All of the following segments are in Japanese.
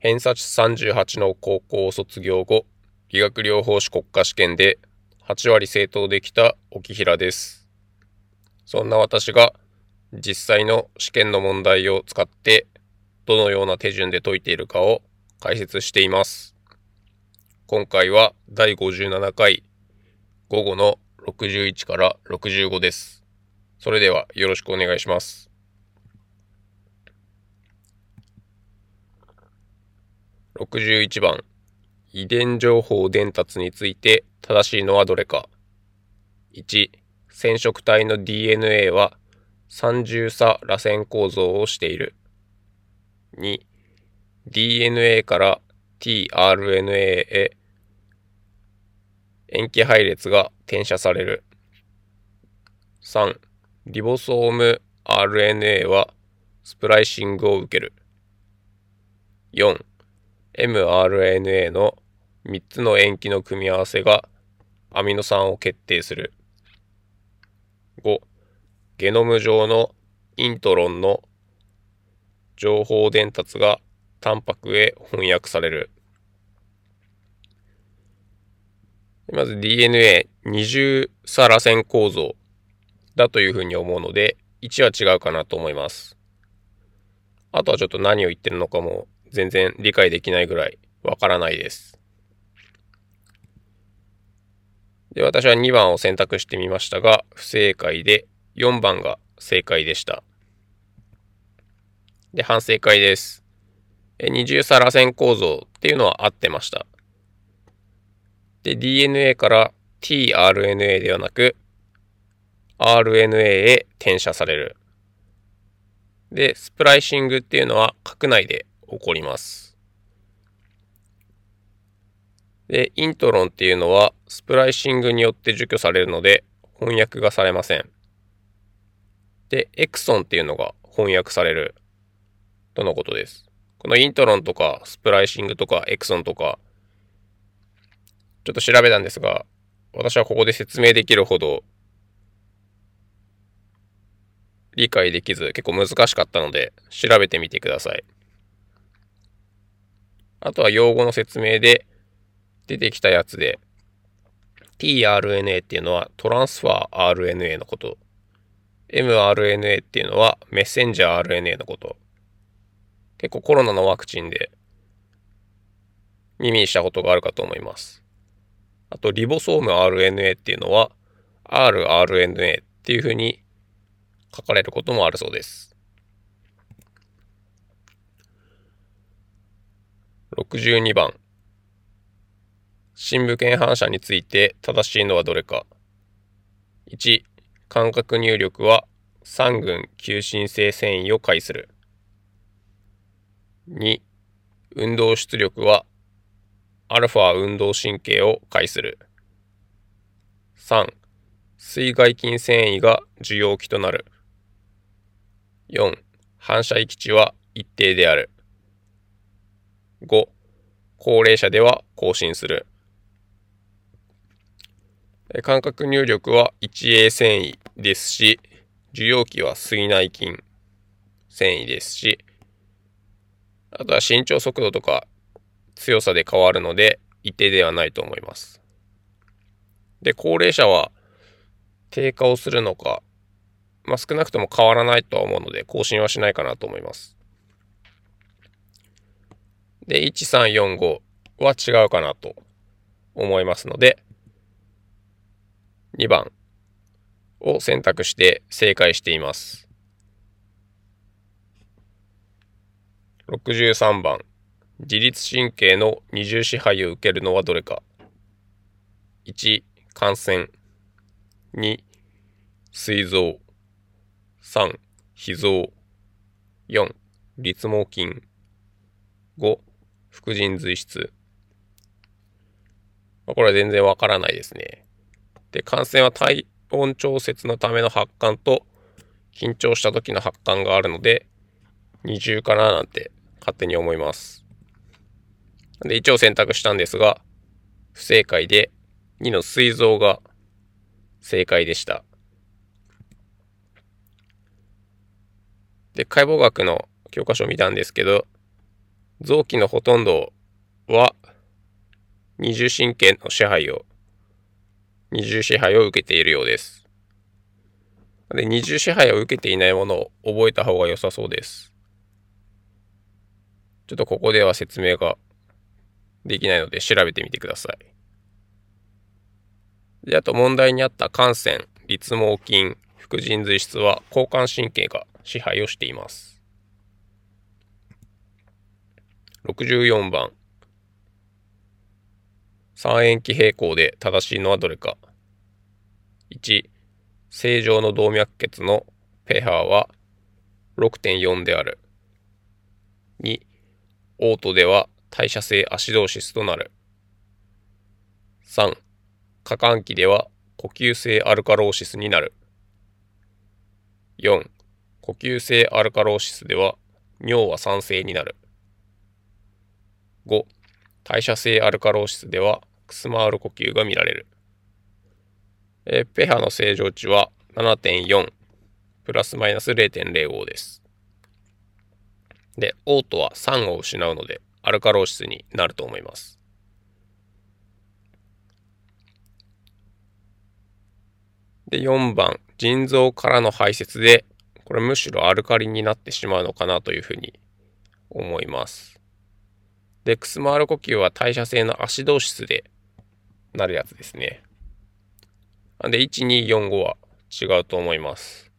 偏差値38の高校を卒業後、理学療法士国家試験で8割正答できた沖平です。そんな私が実際の試験の問題を使ってどのような手順で解いているかを解説しています。今回は第57回午後の61から65です。それではよろしくお願いします。61番。遺伝情報伝達について正しいのはどれか。1染色体の DNA は三重差螺旋構造をしている。2 DNA から tRNA へ塩基配列が転写される。3リボソーム RNA はスプライシングを受ける。4 mRNA の3つの塩基の組み合わせがアミノ酸を決定する。5. ゲノム上のイントロンの情報伝達がタンパクへ翻訳される。まず DNA 二重差螺旋構造だというふうに思うので1は違うかなと思います。あとはちょっと何を言ってるのかも全然理解できないぐらいわからないです。で、私は2番を選択してみましたが、不正解で4番が正解でした。で、反省会です。二重差螺旋構造っていうのは合ってました。で、DNA から tRNA ではなく、RNA へ転写される。で、スプライシングっていうのは核内で起こります。で、イントロンっていうのはスプライシングによって除去されるので翻訳がされません。で、エクソンっていうのが翻訳されるとのことです。このイントロンとかスプライシングとかエクソンとかちょっと調べたんですが私はここで説明できるほど理解できず結構難しかったので調べてみてください。あとは用語の説明で出てきたやつで、tRNA っていうのはトランスファー RNA のこと。mRNA っていうのはメッセンジャー RNA のこと。結構コロナのワクチンで耳にしたことがあるかと思います。あと、リボソーム RNA っていうのは rRNA っていうふうに書かれることもあるそうです。62番。深部腱反射について正しいのはどれか。1、感覚入力は三群求心性繊維を介する。2、運動出力はアルファ運動神経を介する。3、水外筋繊維が受容器となる。4、反射域値は一定である。5、高齢者では更新する。感覚入力は 1A 繊維ですし、受容器は水内筋繊維ですし、あとは身長速度とか強さで変わるので一定ではないと思います。で、高齢者は低下をするのか、まあ、少なくとも変わらないとは思うので更新はしないかなと思います。で、1345は違うかなと思いますので、2番を選択して正解しています。63番、自律神経の二重支配を受けるのはどれか。1、感染。2、膵臓。3、脾臓。4、立毛筋。5、副腎髄質。まあ、これは全然わからないですね。で、感染は体温調節のための発汗と緊張した時の発汗があるので、二重かななんて勝手に思います。で、一応選択したんですが、不正解で2の膵臓が正解でした。で、解剖学の教科書を見たんですけど、臓器のほとんどは二重神経の支配を、二重支配を受けているようです。で、二重支配を受けていないものを覚えた方が良さそうです。ちょっとここでは説明ができないので調べてみてください。で、あと問題にあった感染、立毛筋、副腎髄質は交感神経が支配をしています。64番。三塩基平行で正しいのはどれか。1、正常の動脈血の pH は6.4である。2、オートでは代謝性アシドーシスとなる。3、過換気では呼吸性アルカローシスになる。4、呼吸性アルカローシスでは尿は酸性になる。5、代謝性アルカローシスではクスマール呼吸が見られる。えー、ペハの正常値は7.4プラスマイナス0.05です。で、オートは酸を失うのでアルカローシスになると思います。で、4番、腎臓からの排泄で、これむしろアルカリになってしまうのかなというふうに思います。で、クスマール呼吸は代謝性のアシドーシスでなるやつですね。なんで、1、2、4、5は違うと思います。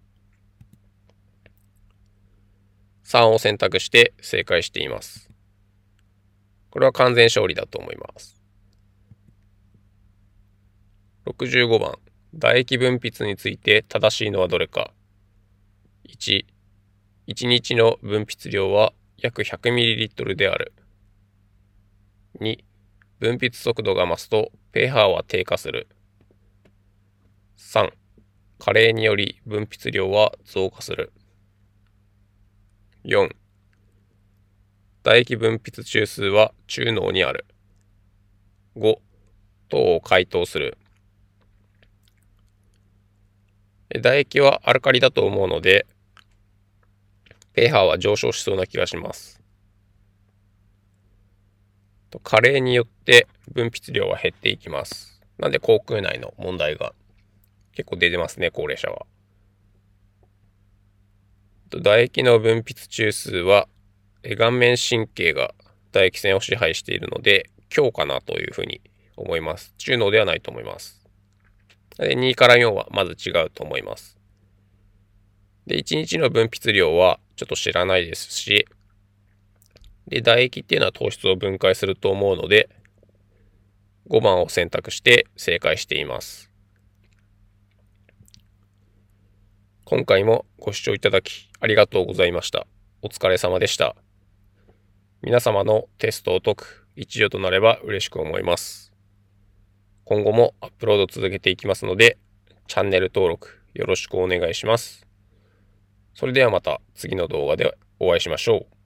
3を選択して正解しています。これは完全勝利だと思います。65番、唾液分泌について正しいのはどれか。1、1日の分泌量は約 100ml である。2、分泌速度が増すと pH は低下する。3、加齢により分泌量は増加する。4、唾液分泌中枢は中脳にある。5、糖を解凍する。唾液はアルカリだと思うので、pH は上昇しそうな気がします。と加齢によって分泌量は減っていきます。なんで口腔内の問題が結構出てますね、高齢者は。唾液の分泌中枢は顔面神経が唾液腺を支配しているので強かなというふうに思います。中脳ではないと思います。で2から4はまず違うと思います。で、1日の分泌量はちょっと知らないですし、で、唾液っていうのは糖質を分解すると思うので、5番を選択して正解しています。今回もご視聴いただきありがとうございました。お疲れ様でした。皆様のテストを解く一助となれば嬉しく思います。今後もアップロード続けていきますので、チャンネル登録よろしくお願いします。それではまた次の動画でお会いしましょう。